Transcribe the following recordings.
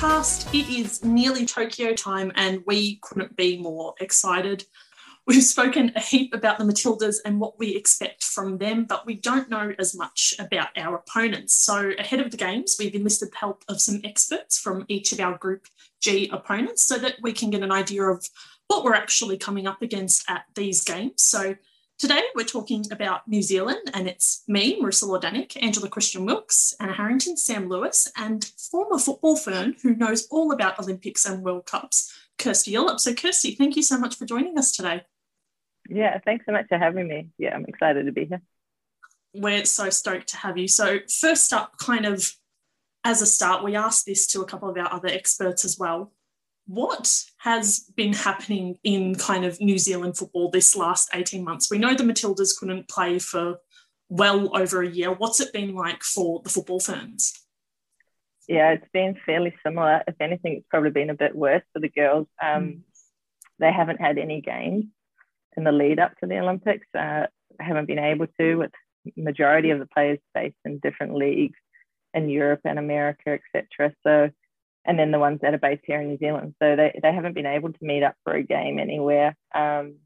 podcast. It is nearly Tokyo time, and we couldn't be more excited. We've spoken a heap about the Matildas and what we expect from them, but we don't know as much about our opponents. So, ahead of the games, we've enlisted the help of some experts from each of our Group G opponents so that we can get an idea of what we're actually coming up against at these games. So, Today, we're talking about New Zealand, and it's me, Marissa Lordanic, Angela Christian Wilkes, Anna Harrington, Sam Lewis, and former football fern who knows all about Olympics and World Cups, Kirsty Yallop. So, Kirsty, thank you so much for joining us today. Yeah, thanks so much for having me. Yeah, I'm excited to be here. We're so stoked to have you. So, first up, kind of as a start, we asked this to a couple of our other experts as well what has been happening in kind of New Zealand football this last 18 months? We know the Matildas couldn't play for well over a year. What's it been like for the football ferns? Yeah, it's been fairly similar. If anything, it's probably been a bit worse for the girls. Um, mm. They haven't had any games in the lead up to the Olympics. Uh, haven't been able to, with majority of the players based in different leagues in Europe and America, etc. So and then the ones that are based here in New Zealand. So they, they haven't been able to meet up for a game anywhere. Um,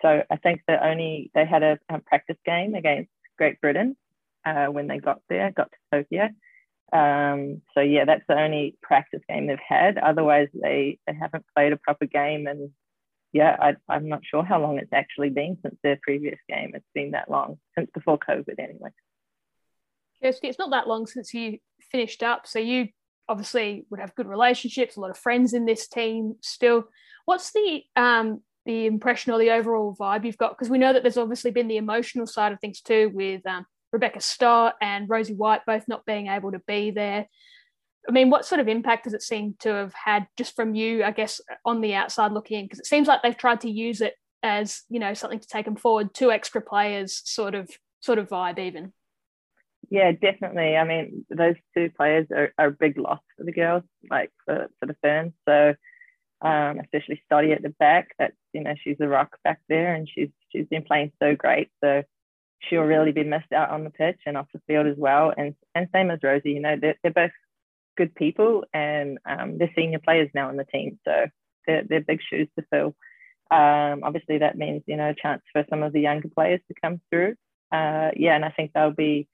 so I think that only they had a, a, practice game against Great Britain uh, when they got there, got to Tokyo. Um, so yeah, that's the only practice game they've had. Otherwise, they, they haven't played a proper game. And yeah, I, I'm not sure how long it's actually been since their previous game. It's been that long since before COVID, anyway. Kirsty, it's not that long since you finished up. So you obviously would have good relationships, a lot of friends in this team still. What's the um, the impression or the overall vibe you've got? Because we know that there's obviously been the emotional side of things too, with um, Rebecca Stott and Rosie White both not being able to be there. I mean, what sort of impact does it seem to have had just from you, I guess, on the outside looking in? Because it seems like they've tried to use it as you know something to take them forward, two extra players, sort of sort of vibe even. Yeah, definitely. I mean, those two players are, are a big loss for the girls, like for, for the Ferns. So, um, especially Stotty at the back. That's you know she's a rock back there, and she's she's been playing so great. So she'll really be missed out on the pitch and off the field as well. And and same as Rosie. You know, they're, they're both good people, and um, they're senior players now in the team. So they're they're big shoes to fill. Um, obviously, that means you know a chance for some of the younger players to come through. Uh, yeah, and I think they'll be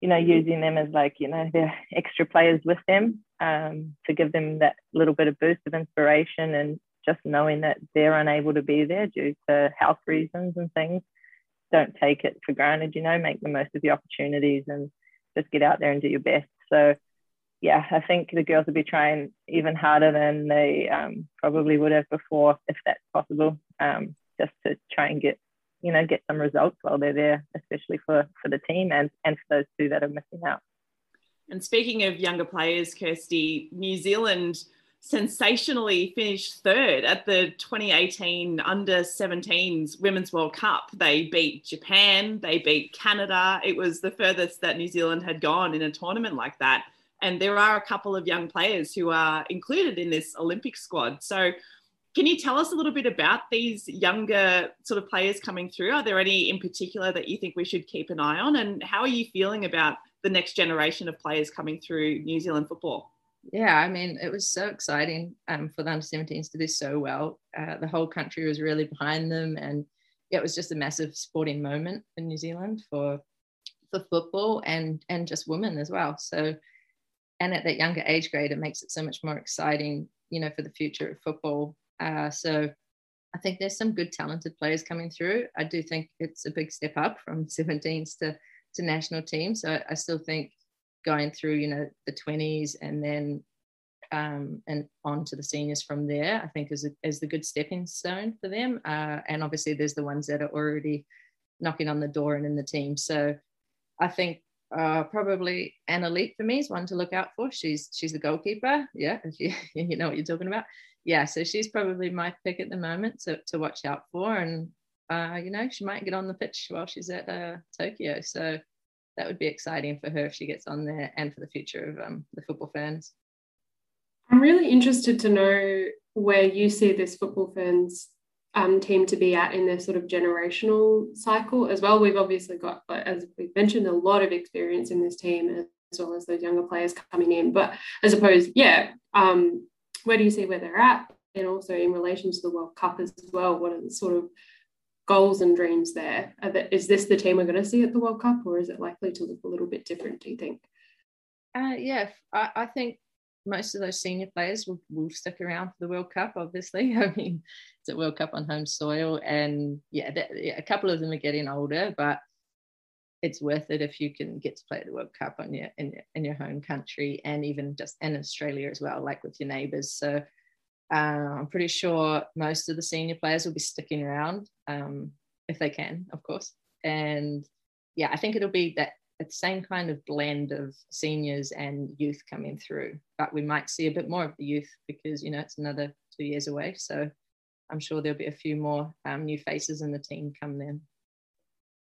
you know, using them as like, you know, they're extra players with them um, to give them that little bit of boost of inspiration and just knowing that they're unable to be there due to health reasons and things. Don't take it for granted, you know, make the most of the opportunities and just get out there and do your best. So, yeah, I think the girls will be trying even harder than they um, probably would have before, if that's possible, um, just to try and get you know, get some results while they're there, especially for, for the team and, and for those two that are missing out. And speaking of younger players, Kirsty, New Zealand sensationally finished third at the 2018 under 17s Women's World Cup. They beat Japan, they beat Canada. It was the furthest that New Zealand had gone in a tournament like that. And there are a couple of young players who are included in this Olympic squad. So can you tell us a little bit about these younger sort of players coming through? Are there any in particular that you think we should keep an eye on? And how are you feeling about the next generation of players coming through New Zealand football? Yeah, I mean, it was so exciting um, for the under 17s to do so well. Uh, the whole country was really behind them, and it was just a massive sporting moment in New Zealand for for football and and just women as well. So, and at that younger age grade, it makes it so much more exciting, you know, for the future of football uh, so I think there's some good talented players coming through. I do think it's a big step up from 17s to, to national teams. So I still think going through, you know, the 20s and then um, and on to the seniors from there, I think is, a, is the good stepping stone for them. Uh, and obviously there's the ones that are already knocking on the door and in the team. So I think uh, probably Anna Leat for me is one to look out for. She's she's the goalkeeper. Yeah, you you know what you're talking about yeah, so she's probably my pick at the moment to, to watch out for. And, uh, you know, she might get on the pitch while she's at uh, Tokyo. So that would be exciting for her if she gets on there and for the future of um, the football ferns. I'm really interested to know where you see this football ferns um, team to be at in their sort of generational cycle as well. We've obviously got, as we've mentioned, a lot of experience in this team as well as those younger players coming in. But I suppose, yeah, um, where do you see where they're at? And also in relation to the World Cup as well, what are the sort of goals and dreams there? Is this the team we're going to see at the World Cup, or is it likely to look a little bit different? Do you think? Uh, yeah, I, I, think most of those senior players will, will stick around for the World Cup. Obviously, I mean, it's a World Cup on home soil, and yeah, that, yeah, a couple of them are getting older, but it's worth it if you can get to play the World Cup on your in, in your home country and even just in Australia as well, like with your neighbours. So uh, I'm pretty sure most of the senior players will be sticking around um, if they can, of course. And yeah, I think it'll be that same kind of blend of seniors and youth coming through, but we might see a bit more of the youth because you know it's another two years away. So I'm sure there'll be a few more um, new faces in the team come then.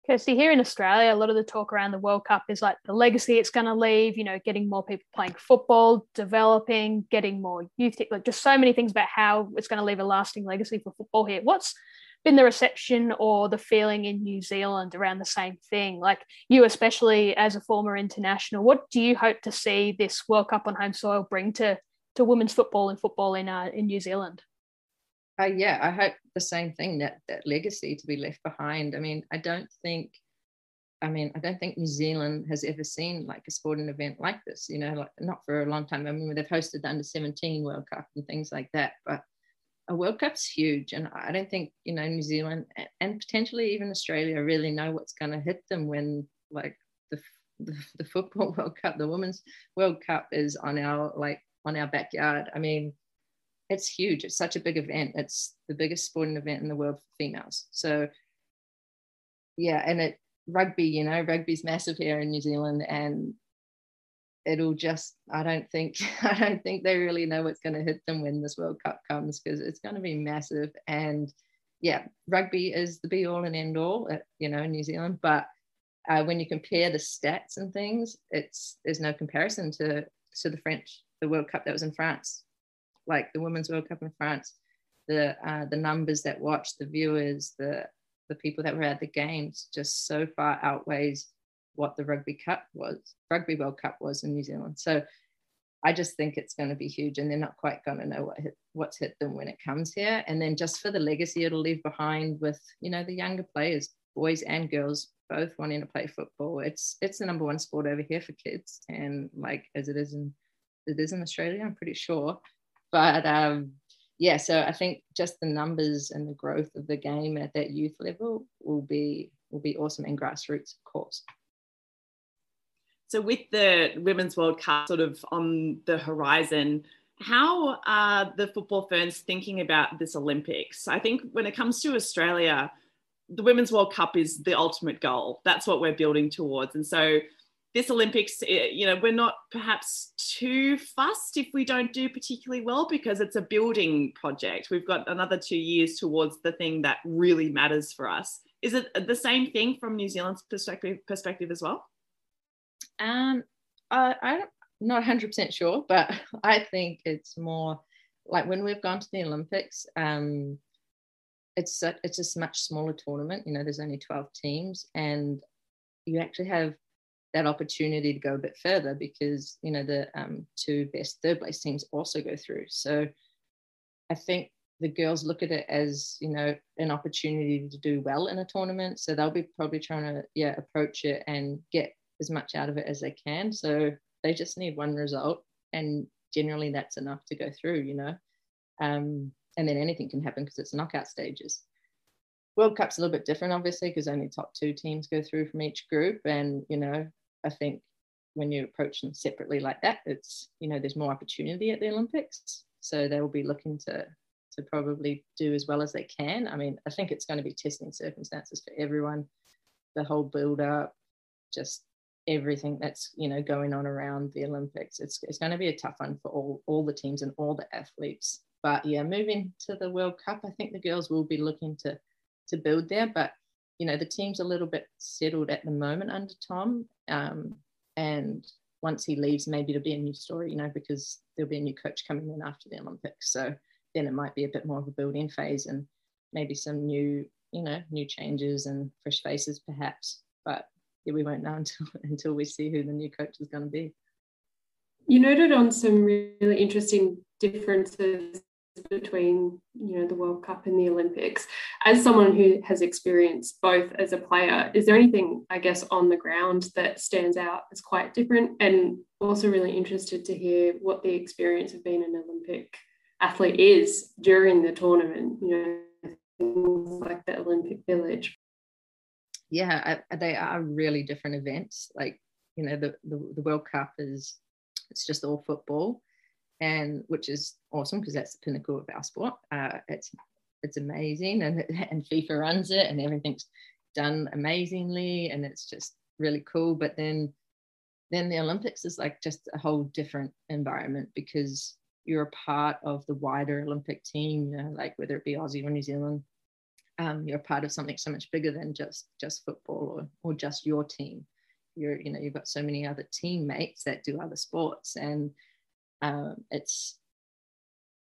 Kirsty, here in Australia, a lot of the talk around the World Cup is like the legacy it's going to leave, you know, getting more people playing football, developing, getting more youth, like just so many things about how it's going to leave a lasting legacy for football here. What's been the reception or the feeling in New Zealand around the same thing? Like you, especially as a former international, what do you hope to see this World Cup on home soil bring to, to women's football and football in, uh, in New Zealand? Yeah, I hope the same thing that that legacy to be left behind. I mean, I don't think, I mean, I don't think New Zealand has ever seen like a sporting event like this. You know, like not for a long time. I mean, they've hosted the under seventeen World Cup and things like that, but a World Cup's huge, and I don't think you know New Zealand and potentially even Australia really know what's going to hit them when like the, the the football World Cup, the women's World Cup is on our like on our backyard. I mean it's huge. It's such a big event. It's the biggest sporting event in the world for females. So yeah, and it rugby, you know, rugby's massive here in New Zealand and it'll just I don't think I don't think they really know what's going to hit them when this World Cup comes because it's going to be massive and yeah, rugby is the be all and end all, at, you know, in New Zealand. But uh, when you compare the stats and things, it's there's no comparison to to the French, the World Cup that was in France like the Women's World Cup in France, the uh, the numbers that watch, the viewers, the the people that were at the games, just so far outweighs what the Rugby Cup was, Rugby World Cup was in New Zealand. So I just think it's going to be huge, and they're not quite going to know what hit, what's hit them when it comes here. And then just for the legacy it'll leave behind with you know the younger players, boys and girls, both wanting to play football. It's it's the number one sport over here for kids, and like as it is in it is in Australia, I'm pretty sure but um, yeah, so I think just the numbers and the growth of the game at that youth level will be will be awesome and grassroots, of course. So with the Women's World Cup sort of on the horizon, how are the football ferns thinking about this Olympics? I think when it comes to Australia, the Women's World Cup is the ultimate goal. That's what we're building towards. And so this Olympics, eh, you know, we're not perhaps too fussed if we don't do particularly well because it's a building project. We've got another two years towards the thing that really matters for us. Is it the same thing from New Zealand's perspective perspective as well? Um, I, I'm not 100% sure, but I think it's more like when we've gone to the Olympics, um, it's a, it's a much smaller tournament. You know, there's only 12 teams, and you actually have that opportunity to go a bit further because you know the um, two best third place teams also go through. So I think the girls look at it as you know an opportunity to do well in a tournament. So they'll be probably trying to yeah approach it and get as much out of it as they can. So they just need one result, and generally that's enough to go through. You know, um, and then anything can happen because it's knockout stages. World Cup's a little bit different, obviously, because only top two teams go through from each group, and you know I think when you approach them separately like that, it's you know there's more opportunity at the Olympics, so they will be looking to to probably do as well as they can. I mean, I think it's going to be testing circumstances for everyone, the whole build up, just everything that's you know going on around the Olympics. It's it's going to be a tough one for all all the teams and all the athletes. But yeah, moving to the World Cup, I think the girls will be looking to to build there, but you know the team's a little bit settled at the moment under Tom, um, and once he leaves, maybe it'll be a new story, you know, because there'll be a new coach coming in after the Olympics. So then it might be a bit more of a building phase and maybe some new, you know, new changes and fresh faces perhaps. But yeah, we won't know until until we see who the new coach is going to be. You noted on some really interesting differences between you know the World Cup and the Olympics. As someone who has experienced both as a player, is there anything I guess on the ground that stands out as quite different? And also really interested to hear what the experience of being an Olympic athlete is during the tournament. You know, things like the Olympic Village. Yeah, they are really different events. Like you know, the, the, the World Cup is it's just all football and which is awesome because that's the pinnacle of our sport. Uh, it's it's amazing, and and FIFA runs it, and everything's done amazingly, and it's just really cool. But then then the Olympics is like just a whole different environment because you're a part of the wider Olympic team, you know, like whether it be Aussie or New Zealand, um, you're a part of something so much bigger than just just football or, or just your team. You're, you know, you've got so many other teammates that do other sports, and um, it's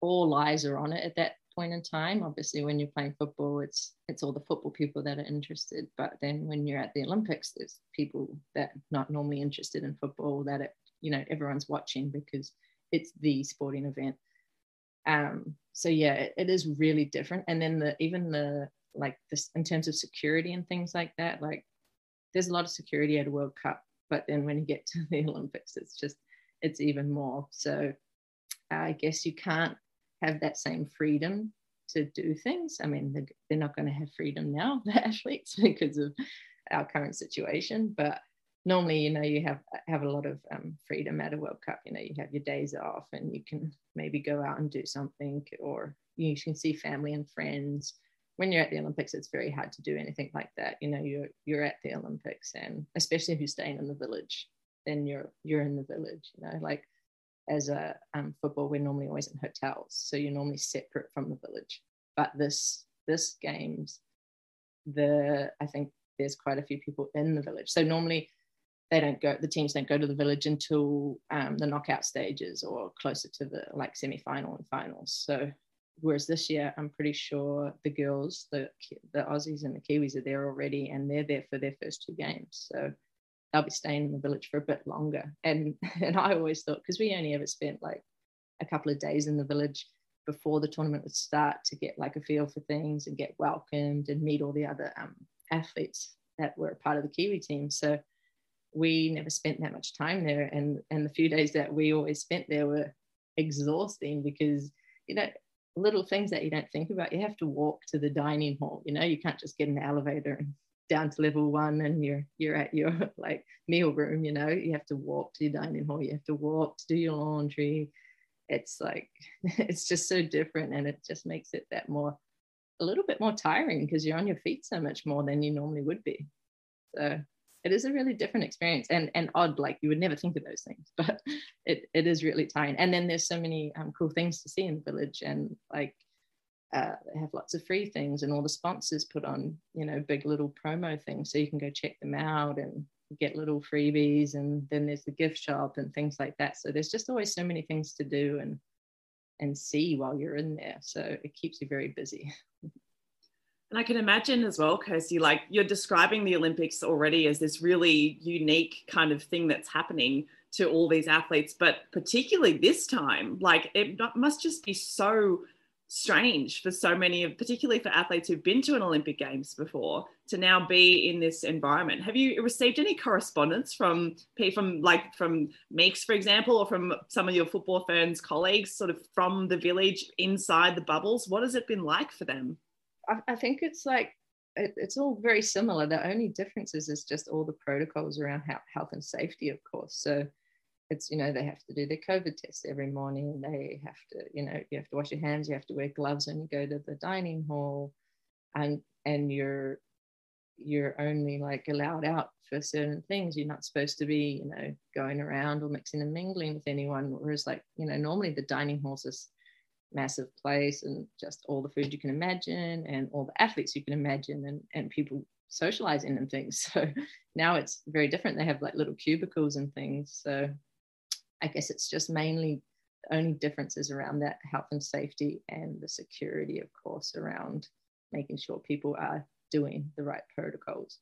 all eyes are on it at that point in time. Obviously, when you're playing football, it's it's all the football people that are interested. But then when you're at the Olympics, there's people that not normally interested in football that it, you know everyone's watching because it's the sporting event. Um, so yeah, it, it is really different. And then the even the like this in terms of security and things like that, like there's a lot of security at a World Cup, but then when you get to the Olympics, it's just it's even more. So I guess you can't have that same freedom to do things. I mean, they're not going to have freedom now, the athletes, because of our current situation. But normally, you know, you have have a lot of um, freedom at a World Cup. You know, you have your days off, and you can maybe go out and do something, or you can see family and friends. When you're at the Olympics, it's very hard to do anything like that. You know, you're you're at the Olympics, and especially if you're staying in the village, then you're you're in the village you know like as a um, football we're normally always in hotels so you're normally separate from the village. But this this games the i think there's quite a few people in the village. So normally they don't go the teams don't go to the village until um, the knockout stages or closer to the like semi-final and finals. So whereas this year i'm pretty sure the girls the the aussies and the kiwis are there already and they're there for their first two games. So they'll be staying in the village for a bit longer. And and I always thought because we only ever spent like a couple of days in the village before the tournament would start to get like a feel for things and get welcomed and meet all the other um, athletes that were part of the Kiwi team. So we never spent that much time there, and and the few days that we always spent there were exhausting because you know little things that you don't think about. You have to walk to the dining hall. You know, you can't just get an elevator and down to level one and you're you're at your like meal room you know you have to walk to your dining hall you have to walk to do your laundry. It's like it's just so different and it just makes it that more a little bit more tiring because you're on your feet so much more than you normally would be. So it is a really different experience and and odd like you would never think of those things but it, it is really tiring. And then there's so many um, cool things to see in the village and like uh, they have lots of free things and all the sponsors put on you know big little promo things. So you can go check them out and get little freebies and then there's the gift shop and things like that. So there's just always so many things to do and and see while you're in there. So it keeps you very busy. And I can imagine as well, Kirsty, like you're describing the Olympics already as this really unique kind of thing that's happening to all these athletes, but particularly this time, like it must just be so strange for so many of particularly for athletes who've been to an olympic games before to now be in this environment. Have you received any correspondence from from like from Meeks for example or from some of your football ferns colleagues sort of from the village inside the bubbles? What has it been like for them? I, I think it's like it, it's all very similar. The only difference is, is just all the protocols around health and safety of course. So it's you know they have to do their covid tests every morning. They have to you know you have to wash your hands you have to wear gloves when you go to the dining hall. And and you're you're only like allowed out for certain things. You're not supposed to be you know going around or mixing and mingling with anyone. Whereas like you know normally the dining hall's this massive place and just all the food you can imagine and all the athletes you can imagine and and people socializing and things. So now it's very different. They have like little cubicles and things. So I guess it's just mainly the only differences around that health and safety and the security, of course, around making sure people are doing the right protocols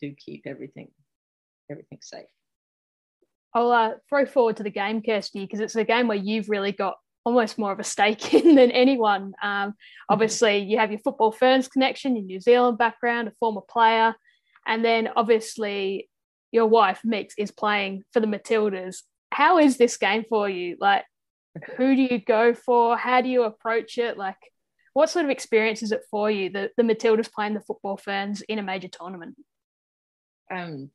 to keep everything everything safe. I'll uh, throw forward to the game, Kirsty, because it's a game where you've really got almost more of a stake in than anyone. Um, obviously, you have your football ferns connection, your New Zealand background, a former player, and then obviously your wife Meeks is playing for the Matildas. How is this game for you? Like, who do you go for? How do you approach it? Like, what sort of experience is it for you? The the Matildas playing the football ferns in a major tournament. Um,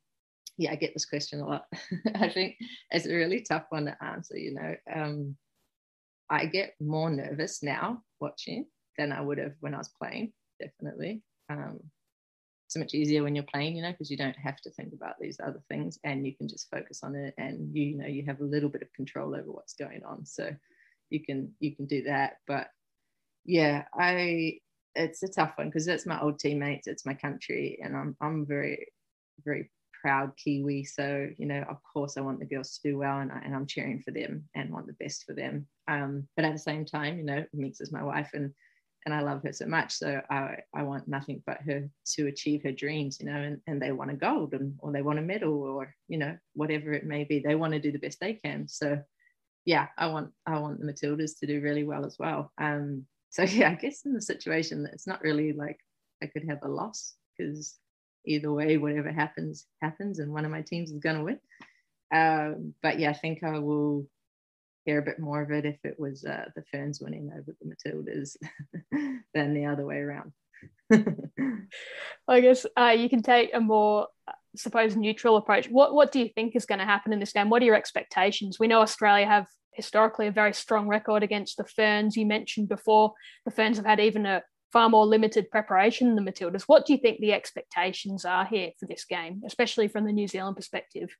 yeah, I get this question a lot. I think it's a really tough one to answer. You know, um, I get more nervous now watching than I would have when I was playing. Definitely. Um, so much easier when you're playing, you know, because you don't have to think about these other things and you can just focus on it and you, you know you have a little bit of control over what's going on. So you can you can do that. But yeah, I it's a tough one because it's my old teammates, it's my country, and I'm I'm very very proud Kiwi. So you know, of course, I want the girls to do well, and, I, and I'm cheering for them and want the best for them. Um, but at the same time, you know, Meeks is my wife, and and I love her so much. So I, I want nothing but her to achieve her dreams, you know, and, and they want a gold and, or they want a medal or, you know, whatever it may be, they want to do the best they can. So yeah, I want, I want the Matildas to do really well as well. Um, so yeah, I guess in the situation it's not really like I could have a loss because either way, whatever happens, happens and one of my teams is going to win. Um, but yeah, I think I will hear a bit more of it if it was uh, the Ferns winning over the Matildas than the other way around. I guess uh, you can take a more, suppose, neutral approach. What What do you think is going to happen in this game? What are your expectations? We know Australia have historically a very strong record against the Ferns. You mentioned before the Ferns have had even a far more limited preparation than the Matildas. What do you think the expectations are here for this game, especially from the New Zealand perspective?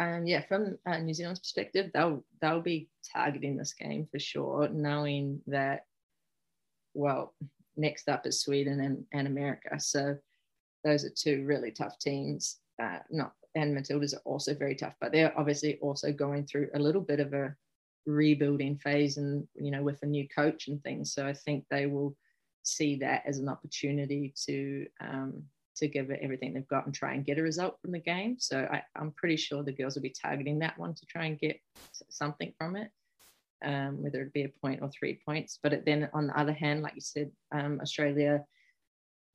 Um, yeah, from uh, New Zealand's perspective, they'll they'll be targeting this game for sure, knowing that well, next up is Sweden and, and America. So those are two really tough teams. Uh, not and Matildas are also very tough, but they're obviously also going through a little bit of a rebuilding phase, and you know, with a new coach and things. So I think they will see that as an opportunity to um, to give it everything they've got and try and get a result from the game. So I, am pretty sure the girls will be targeting that one to try and get something from it, um, whether it be a point or three points. But then on the other hand, like you said, um, Australia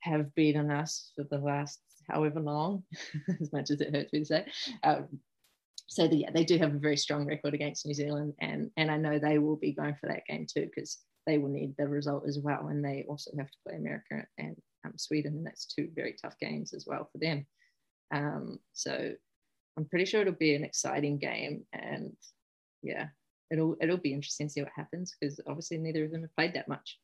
have beaten us for the last however long, as much as it hurts me to say. Um, so the, yeah, they do have a very strong record against New Zealand, and and I know they will be going for that game too because they will need the result as well, and they also have to play America and um, Sweden, and that's two very tough games as well for them. Um, so I'm pretty sure it'll be an exciting game, and yeah, it'll it'll be interesting to see what happens because obviously neither of them have played that much.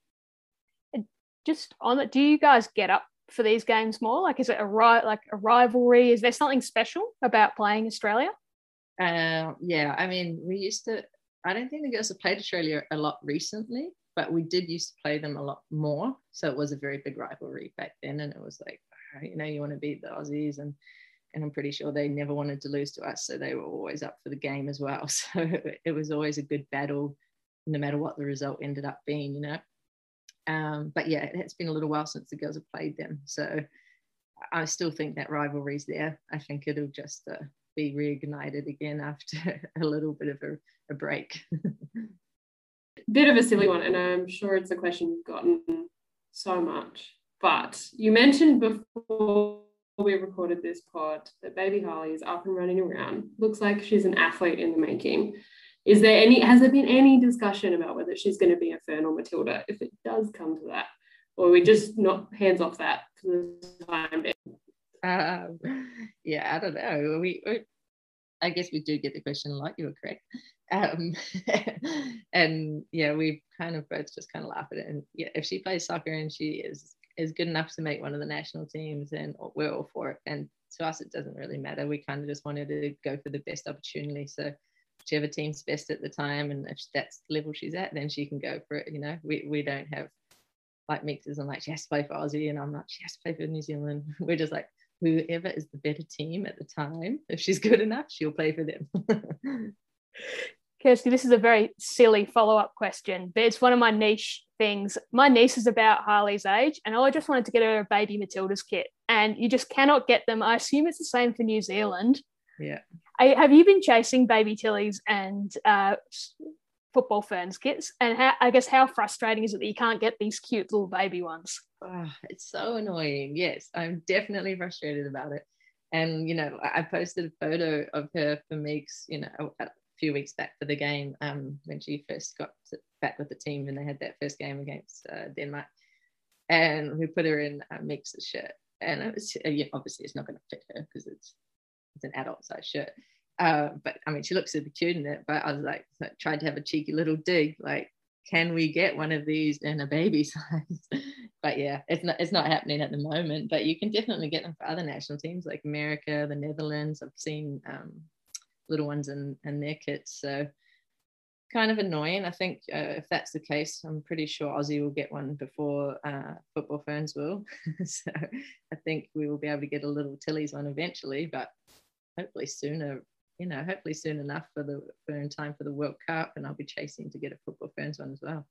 Just on it, do you guys get up for these games more? Like, is it a right like a rivalry? Is there something special about playing Australia? Uh, yeah, I mean, we used to. I don't think the girls have played Australia a lot recently, but we did used to play them a lot more. So it was a very big rivalry back then. And it was like, you know, you want to beat the Aussies and and I'm pretty sure they never wanted to lose to us. So they were always up for the game as well. So it was always a good battle, no matter what the result ended up being, you know. Um, but yeah, it's been a little while since the girls have played them. So I still think that rivalry's there. I think it'll just uh, be reignited again after a little bit of a, a break. bit of a silly one, and I'm sure it's a question you've gotten so much. But you mentioned before we recorded this pod that baby Harley is up and running around. Looks like she's an athlete in the making. Is there any, has there been any discussion about whether she's going to be a Fern or Matilda if it does come to that? Or we just not hands off that for the time being? Um, yeah, I don't know. We, we, I guess we do get the question a lot. You were correct. Um, and yeah, we kind of both just kind of laugh at it. And yeah, if she plays soccer and she is is good enough to make one of the national teams, then we're all for it. And to us, it doesn't really matter. We kind of just wanted to go for the best opportunity. So whichever team's best at the time, and if that's the level she's at, then she can go for it. You know, we we don't have like mixes and like she has to play for Aussie, and I'm like she has to play for New Zealand. We're just like whoever is the better team at the time. If she's good enough, she'll play for them. Kirsty, this is a very silly follow up question, but it's one of my niche things. My niece is about Harley's age, and I just wanted to get her a baby Matilda's kit, and you just cannot get them. I assume it's the same for New Zealand. Yeah. have you been chasing baby Tillies and uh, football ferns kits? And how, I guess how frustrating is it that you can't get these cute little baby ones? Oh, it's so annoying. Yes, I'm definitely frustrated about it. And you know, I posted a photo of her for Meeks, you know, few weeks back for the game um, when she first got back with the team and they had that first game against uh, Denmark. And we put her in uh, Meeks' shirt, and it was uh, obviously it's not going to fit her because it's it's an adult size shirt. Uh, but I mean, she looks super cute in it. But I was like, tried to have a cheeky little dig, like, can we get one of these in a baby size? but yeah, it's not it's not happening at the moment. But you can definitely get them for other national teams like America, the Netherlands. I've seen um, little ones in, in their kits. So kind of annoying. I think uh, if that's the case, I'm pretty sure Aussie will get one before uh, football ferns will. so I think we will be able to get a little Tilly's one eventually, but hopefully sooner. You know, hopefully soon enough for the for in time for the World Cup, and I'll be chasing to get a football ferns one as well.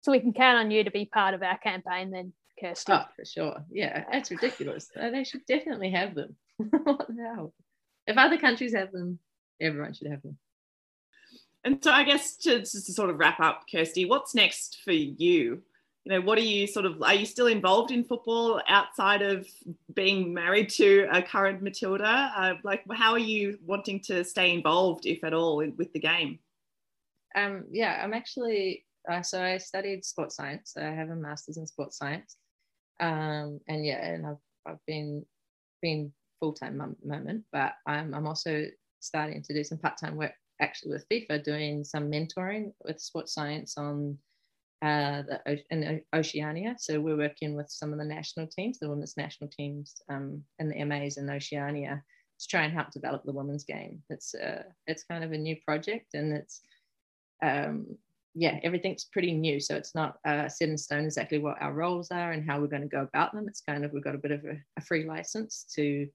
So we can count on you to be part of our campaign then, Kirsty. Oh, for sure. Yeah, that's ridiculous. they should definitely have them. what the hell? If other countries have them, everyone should have them. And so I guess to, just to sort of wrap up, Kirsty, what's next for you? You know, what are you sort of, are you still involved in football outside of being married to a current Matilda? Uh, like, how are you wanting to stay involved, if at all, with the game? Um, yeah, I'm actually, uh, so I studied sports science. So I have a master's in sports science. Um, and yeah, and I've, I've been, been full-time moment, but I'm, I'm also starting to do some part-time work actually with FIFA doing some mentoring with sports science on uh, the, in Oceania. So we're working with some of the national teams, the women's national teams, um, and the MAs in Oceania to try and help develop the women's game. It's uh, it's kind of a new project, and it's um, yeah, everything's pretty new. So it's not uh, set in stone exactly what our roles are and how we're going to go about them. It's kind of we've got a bit of a, a free license to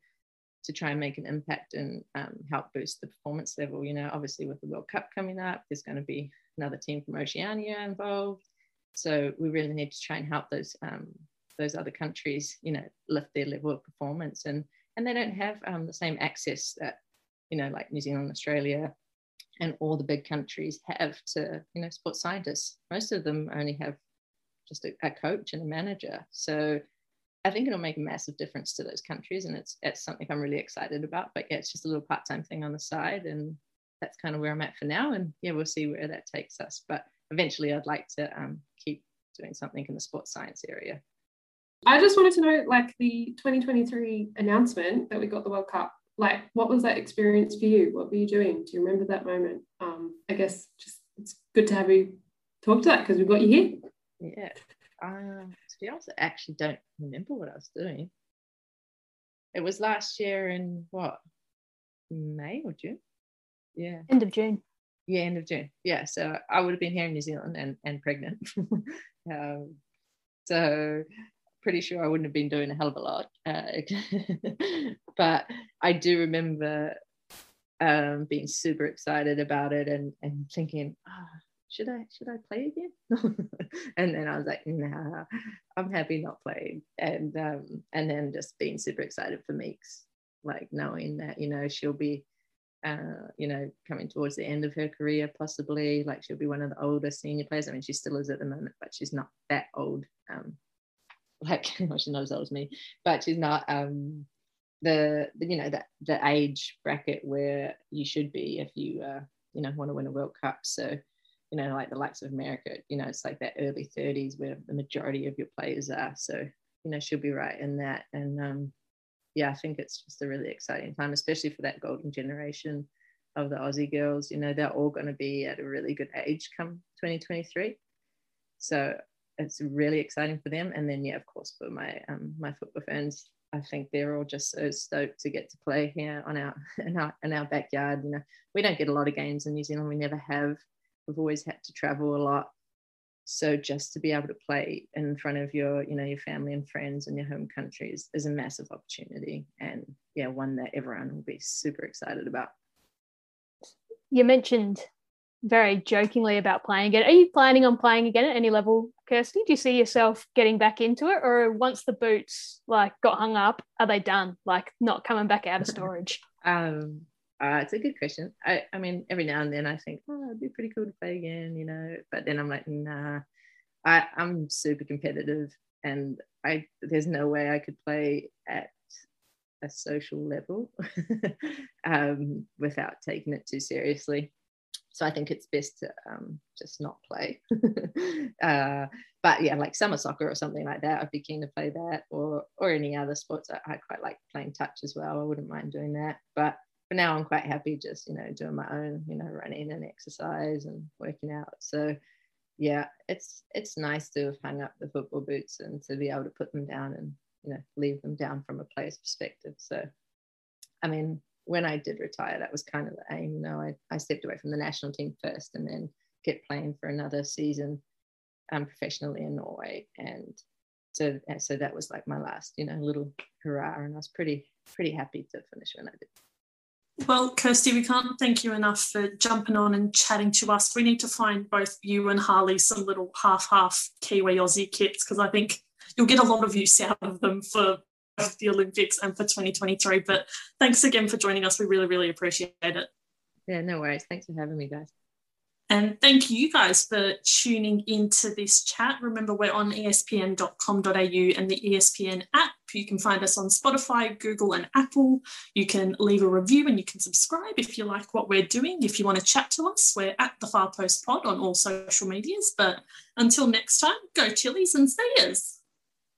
to try and make an impact and um, help boost the performance level. You know, obviously with the World Cup coming up, there's going to be another team from Oceania involved. So we really need to try and help those um, those other countries, you know, lift their level of performance. And and they don't have um, the same access that, you know, like New Zealand, Australia, and all the big countries have to, you know, sports scientists. Most of them only have just a, a coach and a manager. So I think it'll make a massive difference to those countries, and it's it's something I'm really excited about. But yeah, it's just a little part time thing on the side, and that's kind of where I'm at for now. And yeah, we'll see where that takes us. But eventually, I'd like to um, keep doing something in the sports science area. I just wanted to know, like the 2023 announcement that we got the World Cup. Like, what was that experience for you? What were you doing? Do you remember that moment? Um, I guess just it's good to have you talk to that because we've got you here. Yeah. Um, honest, I actually don't remember what I was doing. It was last year in what May or June? Yeah. End of June. Yeah, end of June. Yeah. So I would have been here in New Zealand and, and pregnant. um, so pretty sure I wouldn't have been doing a hell of a lot. Uh, but I do remember um, being super excited about it and, and thinking, oh, should I should I play again? and then I was like, nah, I'm happy not playing. And um, and then just being super excited for Meeks, like knowing that you know she'll be, uh, you know, coming towards the end of her career, possibly like she'll be one of the older senior players. I mean, she still is at the moment, but she's not that old. Um, like well, she's not as old as me, but she's not um the, the you know that the age bracket where you should be if you uh you know want to win a World Cup. So you know, like the likes of America, you know, it's like that early 30s where the majority of your players are. So, you know, she'll be right in that. And um, yeah, I think it's just a really exciting time, especially for that golden generation of the Aussie girls. You know, they're all going to be at a really good age come 2023. So it's really exciting for them. And then, yeah, of course, for my um, my football ferns, I think they're all just so stoked to get to play here on our in our in our backyard. You know, we don't get a lot of games in New Zealand. We never have. We've always had to travel a lot. So just to be able to play in front of your, you know, your family and friends in your home countries is a massive opportunity. And yeah, one that everyone will be super excited about. You mentioned very jokingly about playing again. Are you planning on playing again at any level Kirsty? Do you see yourself getting back into it, or once the boots like got hung up, are they done? Like not coming back out of storage? um, uh, it's a good question. I, I mean, every now and then I think, oh, it'd be pretty cool to play again, you know. But then I'm like, nah. I, I'm super competitive, and I there's no way I could play at a social level um, without taking it too seriously. So I think it's best to um, just not play. uh, but yeah, like summer soccer or something like that, I'd be keen to play that, or or any other sports. I, I quite like playing touch as well. I wouldn't mind doing that. But for now, I'm quite happy just you know doing my own, you know, running and exercise and working out. So yeah, it's it's nice to have hung up the football boots and to be able to put them down and you know leave them down from a player's perspective. So I mean, when I did retire, that was kind of the aim. You know, I, I stepped away from the national team first and then kept playing for another season um, professionally in Norway. And so, so that was like my last, you know, little hurrah. And I was pretty, pretty happy to finish when I did. Well, Kirsty, we can't thank you enough for jumping on and chatting to us. We need to find both you and Harley some little half half Kiwi Aussie kits because I think you'll get a lot of use out of them for of the Olympics and for 2023. But thanks again for joining us. We really, really appreciate it. Yeah, no worries. Thanks for having me, guys. And thank you guys for tuning into this chat. Remember, we're on espn.com.au and the ESPN app. You can find us on Spotify, Google, and Apple. You can leave a review and you can subscribe if you like what we're doing. If you want to chat to us, we're at the Far Post Pod on all social medias. But until next time, go Tillies and Sayers.